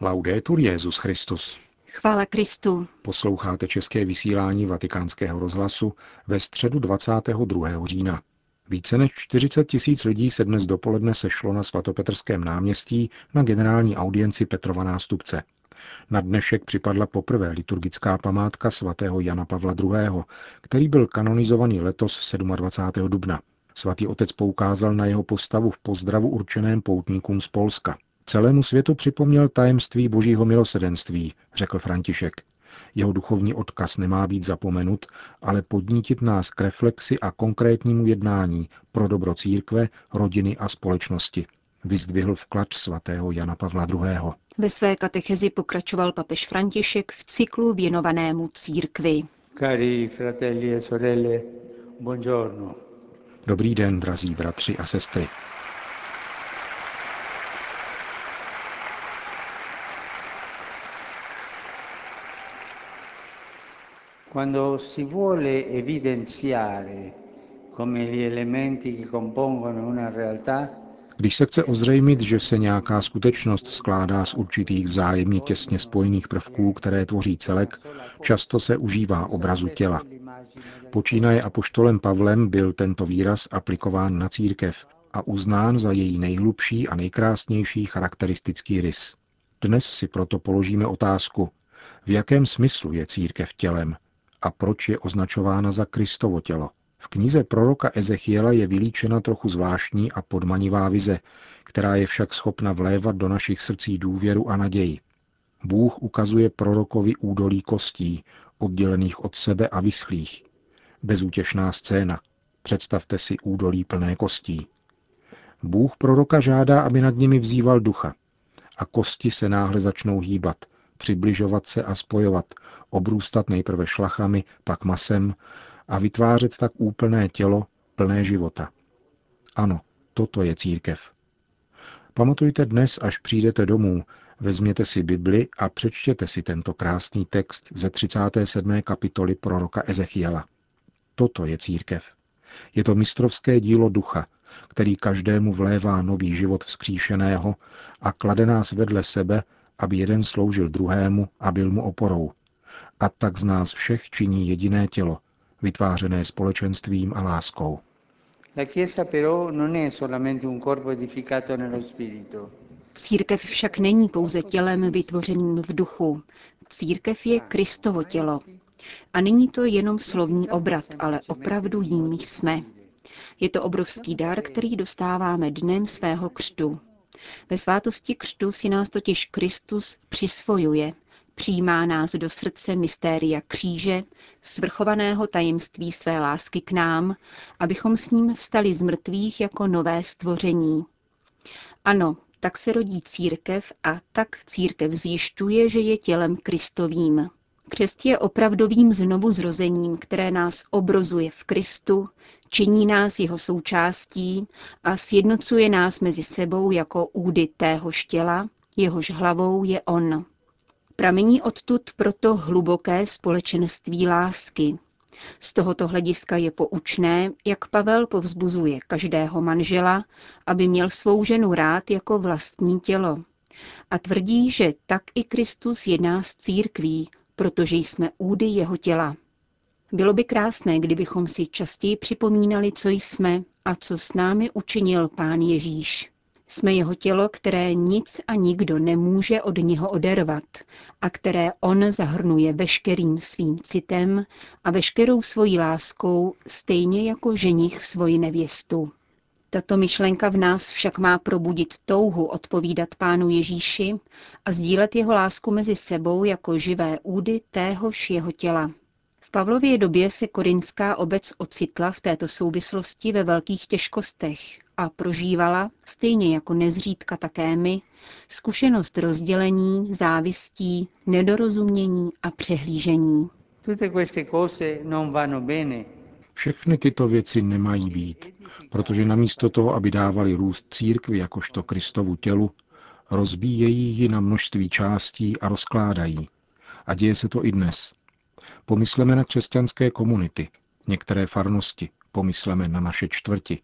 Laudetur Jezus Christus. Chvála Kristu. Posloucháte české vysílání Vatikánského rozhlasu ve středu 22. října. Více než 40 tisíc lidí se dnes dopoledne sešlo na svatopetrském náměstí na generální audienci Petrova nástupce. Na dnešek připadla poprvé liturgická památka svatého Jana Pavla II., který byl kanonizovaný letos 27. dubna. Svatý otec poukázal na jeho postavu v pozdravu určeném poutníkům z Polska. Celému světu připomněl tajemství božího milosedenství, řekl František. Jeho duchovní odkaz nemá být zapomenut, ale podnítit nás k reflexi a konkrétnímu jednání pro dobro církve, rodiny a společnosti. Vyzdvihl vklad svatého Jana Pavla II. Ve své katechezi pokračoval papež František v cyklu věnovanému církvi. Cari fratelli e sorelle, buongiorno. Dobrý den, drazí bratři a sestry. Quando si vuole evidenziare come gli elementi che compongono una realtà, Když se chce ozřejmit, že se nějaká skutečnost skládá z určitých vzájemně těsně spojených prvků, které tvoří celek, často se užívá obrazu těla. Počínaje apoštolem Pavlem byl tento výraz aplikován na církev a uznán za její nejhlubší a nejkrásnější charakteristický rys. Dnes si proto položíme otázku, v jakém smyslu je církev tělem a proč je označována za Kristovo tělo. V knize proroka Ezechiela je vylíčena trochu zvláštní a podmanivá vize, která je však schopna vlévat do našich srdcí důvěru a naději. Bůh ukazuje prorokovi údolí kostí, oddělených od sebe a vyschlých. Bezútěšná scéna. Představte si údolí plné kostí. Bůh proroka žádá, aby nad nimi vzýval ducha. A kosti se náhle začnou hýbat, přibližovat se a spojovat, obrůstat nejprve šlachami, pak masem a vytvářet tak úplné tělo, plné života. Ano, toto je církev. Pamatujte dnes, až přijdete domů, vezměte si Bibli a přečtěte si tento krásný text ze 37. kapitoly proroka Ezechiela. Toto je církev. Je to mistrovské dílo ducha, který každému vlévá nový život vzkříšeného a klade nás vedle sebe, aby jeden sloužil druhému a byl mu oporou. A tak z nás všech činí jediné tělo, vytvářené společenstvím a láskou. la Chiesa però non è solamente un corpo edificato nello spirito. Církev však není pouze tělem vytvořeným v duchu. Církev je Kristovo tělo. A není to jenom slovní obrat, ale opravdu jím jsme. Je to obrovský dar, který dostáváme dnem svého křtu. Ve svátosti křtu si nás totiž Kristus přisvojuje, přijímá nás do srdce mystéria kříže, svrchovaného tajemství své lásky k nám, abychom s ním vstali z mrtvých jako nové stvoření. Ano, tak se rodí církev a tak církev zjišťuje, že je tělem Kristovým. Křest je opravdovým znovu zrozením, které nás obrozuje v Kristu, činí nás jeho součástí a sjednocuje nás mezi sebou jako údy téhož těla, jehož hlavou je On. Pramení odtud proto hluboké společenství lásky. Z tohoto hlediska je poučné, jak Pavel povzbuzuje každého manžela, aby měl svou ženu rád jako vlastní tělo. A tvrdí, že tak i Kristus jedná s církví, protože jsme údy jeho těla. Bylo by krásné, kdybychom si častěji připomínali, co jsme a co s námi učinil Pán Ježíš. Jsme jeho tělo, které nic a nikdo nemůže od něho odervat a které on zahrnuje veškerým svým citem a veškerou svojí láskou, stejně jako ženich svoji nevěstu. Tato myšlenka v nás však má probudit touhu odpovídat Pánu Ježíši a sdílet jeho lásku mezi sebou jako živé údy téhož jeho těla. V Pavlově době se korinská obec ocitla v této souvislosti ve velkých těžkostech a prožívala, stejně jako nezřídka také my, zkušenost rozdělení, závistí, nedorozumění a přehlížení. Tutte queste cose non vanno bene. Všechny tyto věci nemají být, protože namísto toho, aby dávali růst církvi jakožto Kristovu tělu, rozbíjejí ji na množství částí a rozkládají. A děje se to i dnes. Pomysleme na křesťanské komunity, některé farnosti, pomysleme na naše čtvrti.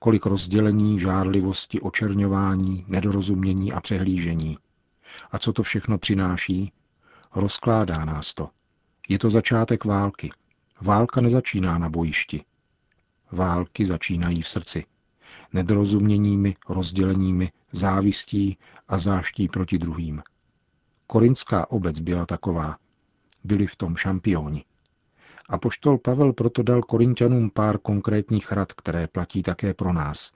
Kolik rozdělení, žárlivosti, očerňování, nedorozumění a přehlížení. A co to všechno přináší? Rozkládá nás to. Je to začátek války. Válka nezačíná na bojišti. Války začínají v srdci. Nedorozuměními, rozděleními, závistí a záští proti druhým. Korinská obec byla taková. Byli v tom šampioni. A poštol Pavel proto dal Korintianům pár konkrétních rad, které platí také pro nás.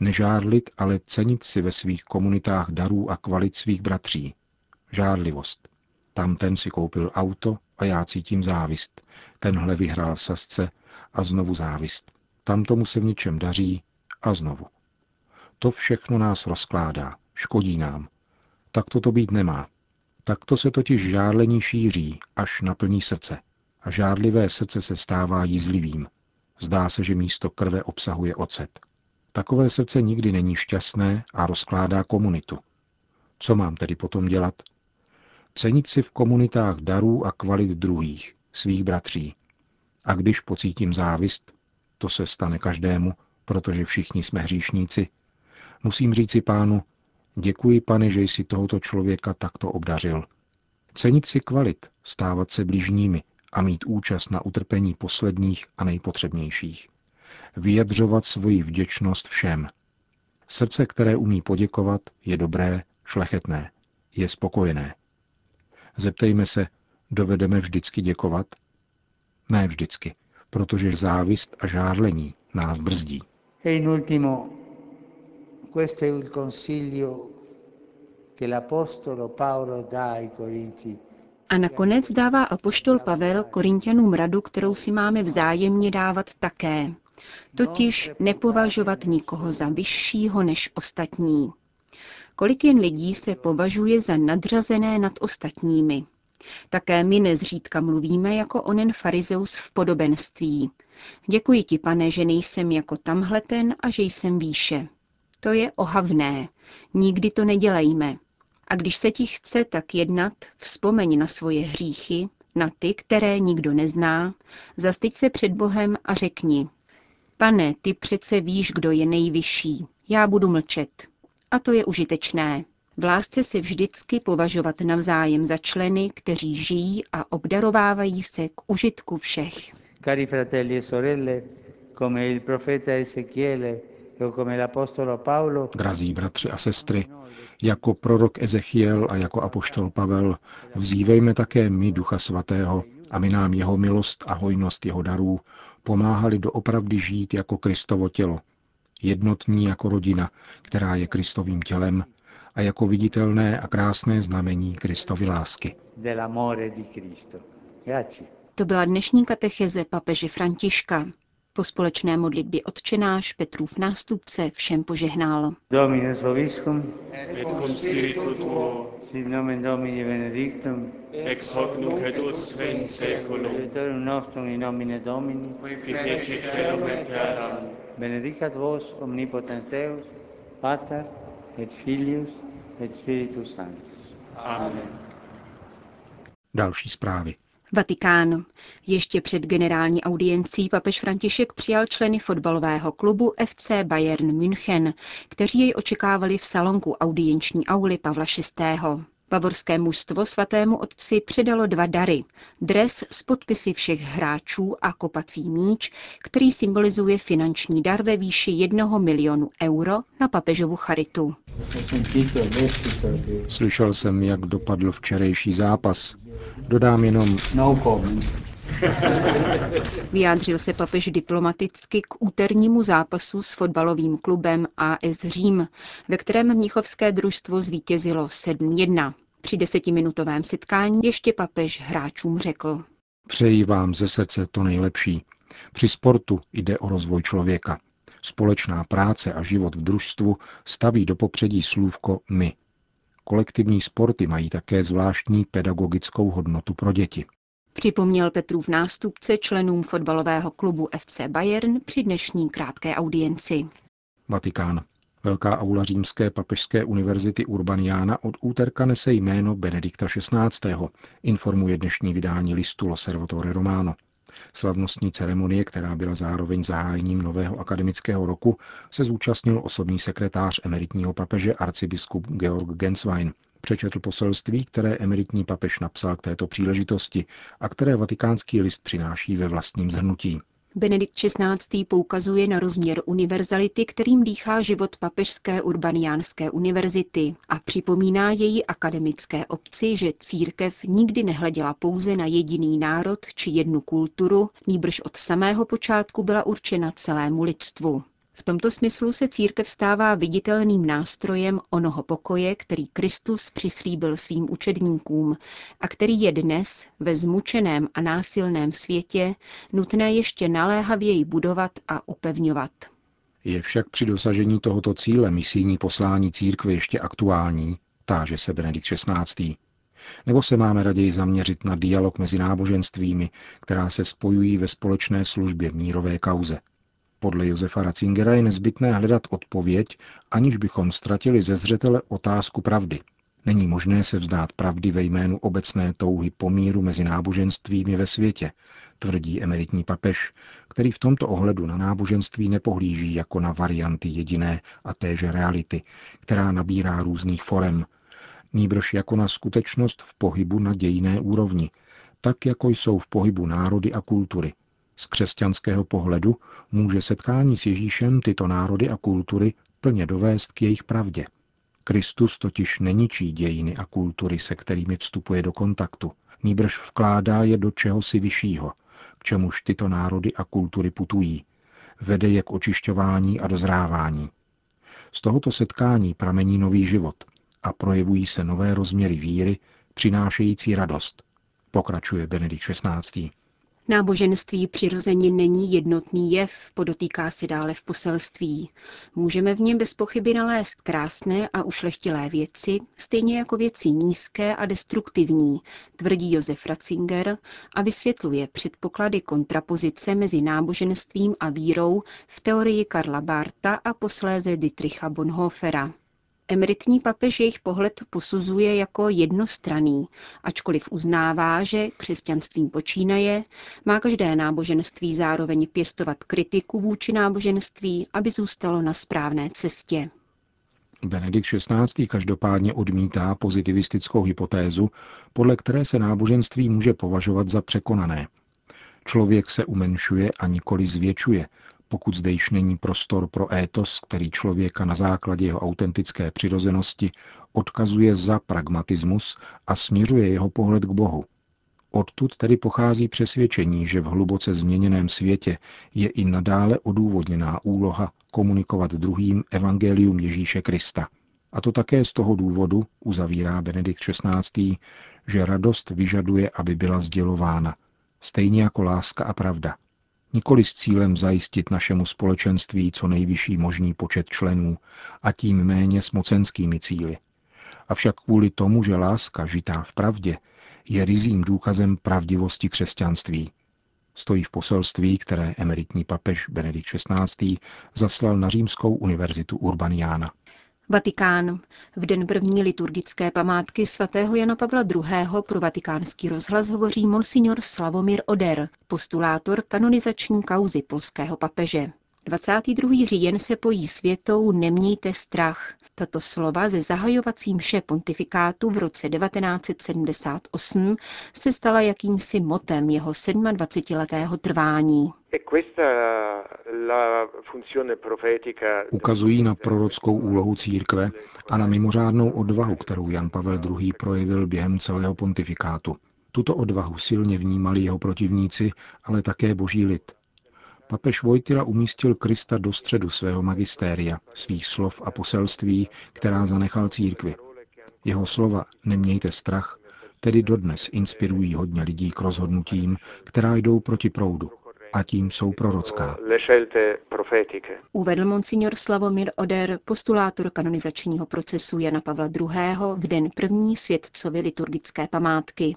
Nežárlit, ale cenit si ve svých komunitách darů a kvalit svých bratří. Žárlivost. Tam ten si koupil auto a já cítím závist. Tenhle vyhrál sasce a znovu závist. Tam tomu se v ničem daří a znovu. To všechno nás rozkládá, škodí nám. Tak to to být nemá. Takto se totiž žárlení šíří, až naplní srdce. A žárlivé srdce se stává jízlivým. Zdá se, že místo krve obsahuje ocet. Takové srdce nikdy není šťastné a rozkládá komunitu. Co mám tedy potom dělat? Cenit si v komunitách darů a kvalit druhých, svých bratří. A když pocítím závist, to se stane každému, protože všichni jsme hříšníci, musím říci pánu, děkuji pane, že jsi tohoto člověka takto obdařil. Cenit si kvalit, stávat se bližními a mít účast na utrpení posledních a nejpotřebnějších. Vyjadřovat svoji vděčnost všem. Srdce, které umí poděkovat, je dobré, šlechetné, je spokojené. Zeptejme se, dovedeme vždycky děkovat? Ne vždycky, protože závist a žárlení nás brzdí. E in ultimo, questo è il consiglio che l'Apostolo Paolo dà ai Corinti. A nakonec dává apoštol Pavel Korintianům radu, kterou si máme vzájemně dávat také. Totiž nepovažovat nikoho za vyššího než ostatní. Kolik jen lidí se považuje za nadřazené nad ostatními. Také my nezřídka mluvíme jako onen farizeus v podobenství. Děkuji ti, pane, že nejsem jako tamhleten a že jsem výše. To je ohavné. Nikdy to nedělejme. A když se ti chce tak jednat, vzpomeň na svoje hříchy, na ty, které nikdo nezná, zastyď se před Bohem a řekni, pane, ty přece víš, kdo je nejvyšší, já budu mlčet. A to je užitečné. V lásce se vždycky považovat navzájem za členy, kteří žijí a obdarovávají se k užitku všech. Cari fratelli e sorelle, come il profeta Ezechiele o come l'Apostolo Paolo, Drazí bratři a sestry, jako prorok Ezechiel a jako apoštol Pavel vzívejme také my Ducha Svatého, aby nám jeho milost a hojnost jeho darů pomáhali doopravdy žít jako Kristovo tělo, jednotní jako rodina, která je Kristovým tělem a jako viditelné a krásné znamení Kristovy lásky. dell'amore di Cristo. Grazie. To byla dnešní katecheze papeže Františka. Po společné modlitbě odčenáš Petrův nástupce všem požehnal. Dominus vobiscum, et cum spiritu tuo, sit nomen Domini benedictum, ex hoc nunc et usque in seculum, aiutorium nostrum in nomine Domini, qui feci celum et terram, benedicat vos omnipotens Deus, Pater et Filius et Spiritus Sanctus. Amen. Další zprávy. Vatikán. Ještě před generální audiencí papež František přijal členy fotbalového klubu FC Bayern München, kteří jej očekávali v salonku audienční auly Pavla VI. Bavorské mužstvo svatému otci předalo dva dary. Dres s podpisy všech hráčů a kopací míč, který symbolizuje finanční dar ve výši jednoho milionu euro na papežovu charitu. Slyšel jsem, jak dopadl včerejší zápas. Dodám jenom, No comment. Vyjádřil se papež diplomaticky k úternímu zápasu s fotbalovým klubem AS Řím, ve kterém mnichovské družstvo zvítězilo 7-1. Při desetiminutovém setkání ještě papež hráčům řekl. přeji vám ze srdce to nejlepší. Při sportu jde o rozvoj člověka. Společná práce a život v družstvu staví do popředí slůvko my. Kolektivní sporty mají také zvláštní pedagogickou hodnotu pro děti. Připomněl Petrův nástupce členům fotbalového klubu FC Bayern při dnešní krátké audienci. Vatikán. Velká aula římské papežské univerzity Urbaniana od úterka nese jméno Benedikta XVI. informuje dnešní vydání listu Loservatore Romano. Slavnostní ceremonie, která byla zároveň zahájením nového akademického roku, se zúčastnil osobní sekretář emeritního papeže arcibiskup Georg Genswein, přečetl poselství, které emeritní papež napsal k této příležitosti a které vatikánský list přináší ve vlastním zhrnutí. Benedikt XVI. poukazuje na rozměr univerzality, kterým dýchá život Papežské urbaniánské univerzity a připomíná její akademické obci, že církev nikdy nehleděla pouze na jediný národ či jednu kulturu, nýbrž od samého počátku byla určena celému lidstvu. V tomto smyslu se církev stává viditelným nástrojem onoho pokoje, který Kristus přislíbil svým učedníkům a který je dnes ve zmučeném a násilném světě nutné ještě naléhavěji budovat a upevňovat. Je však při dosažení tohoto cíle misijní poslání církve ještě aktuální, táže se Benedikt XVI. Nebo se máme raději zaměřit na dialog mezi náboženstvími, která se spojují ve společné službě mírové kauze. Podle Josefa Ratzingera je nezbytné hledat odpověď, aniž bychom ztratili ze zřetele otázku pravdy. Není možné se vzdát pravdy ve jménu obecné touhy pomíru mezi náboženstvími ve světě, tvrdí emeritní papež, který v tomto ohledu na náboženství nepohlíží jako na varianty jediné a téže reality, která nabírá různých forem, nýbrž jako na skutečnost v pohybu na dějné úrovni, tak jako jsou v pohybu národy a kultury, z křesťanského pohledu může setkání s Ježíšem tyto národy a kultury plně dovést k jejich pravdě. Kristus totiž neničí dějiny a kultury, se kterými vstupuje do kontaktu, nýbrž vkládá je do čehosi vyššího, k čemuž tyto národy a kultury putují. Vede je k očišťování a dozrávání. Z tohoto setkání pramení nový život a projevují se nové rozměry víry, přinášející radost. Pokračuje Benedikt XVI. Náboženství přirozeně není jednotný jev, podotýká si dále v poselství. Můžeme v něm bez pochyby nalézt krásné a ušlechtilé věci, stejně jako věci nízké a destruktivní, tvrdí Josef Ratzinger a vysvětluje předpoklady kontrapozice mezi náboženstvím a vírou v teorii Karla Barta a posléze Dietricha Bonhoeffera. Emeritní papež jejich pohled posuzuje jako jednostraný, ačkoliv uznává, že křesťanstvím počínaje má každé náboženství zároveň pěstovat kritiku vůči náboženství, aby zůstalo na správné cestě. Benedikt XVI. každopádně odmítá pozitivistickou hypotézu, podle které se náboženství může považovat za překonané. Člověk se umenšuje a nikoli zvětšuje, pokud zde již není prostor pro étos, který člověka na základě jeho autentické přirozenosti odkazuje za pragmatismus a směřuje jeho pohled k Bohu. Odtud tedy pochází přesvědčení, že v hluboce změněném světě je i nadále odůvodněná úloha komunikovat druhým evangelium Ježíše Krista. A to také z toho důvodu, uzavírá Benedikt XVI., že radost vyžaduje, aby byla sdělována, stejně jako láska a pravda – nikoli s cílem zajistit našemu společenství co nejvyšší možný počet členů a tím méně s mocenskými cíly. Avšak kvůli tomu, že láska žitá v pravdě je rizím důkazem pravdivosti křesťanství. Stojí v poselství, které emeritní papež Benedikt XVI. zaslal na Římskou univerzitu Urbaniana. Vatikán. V den první liturgické památky svatého Jana Pavla II. pro vatikánský rozhlas hovoří monsignor Slavomír Oder, postulátor kanonizační kauzy polského papeže. 22. říjen se pojí světou Nemějte strach. Tato slova ze zahajovacím mše pontifikátu v roce 1978 se stala jakýmsi motem jeho 27-letého trvání. Ukazují na prorockou úlohu církve a na mimořádnou odvahu, kterou Jan Pavel II. projevil během celého pontifikátu. Tuto odvahu silně vnímali jeho protivníci, ale také boží lid. Papež Vojtila umístil Krista do středu svého magistéria, svých slov a poselství, která zanechal církvi. Jeho slova Nemějte strach, tedy dodnes inspirují hodně lidí k rozhodnutím, která jdou proti proudu, a tím jsou prorocká. Uvedl monsignor Slavomír Oder, postulátor kanonizačního procesu Jana Pavla II. v den první světcovy liturgické památky.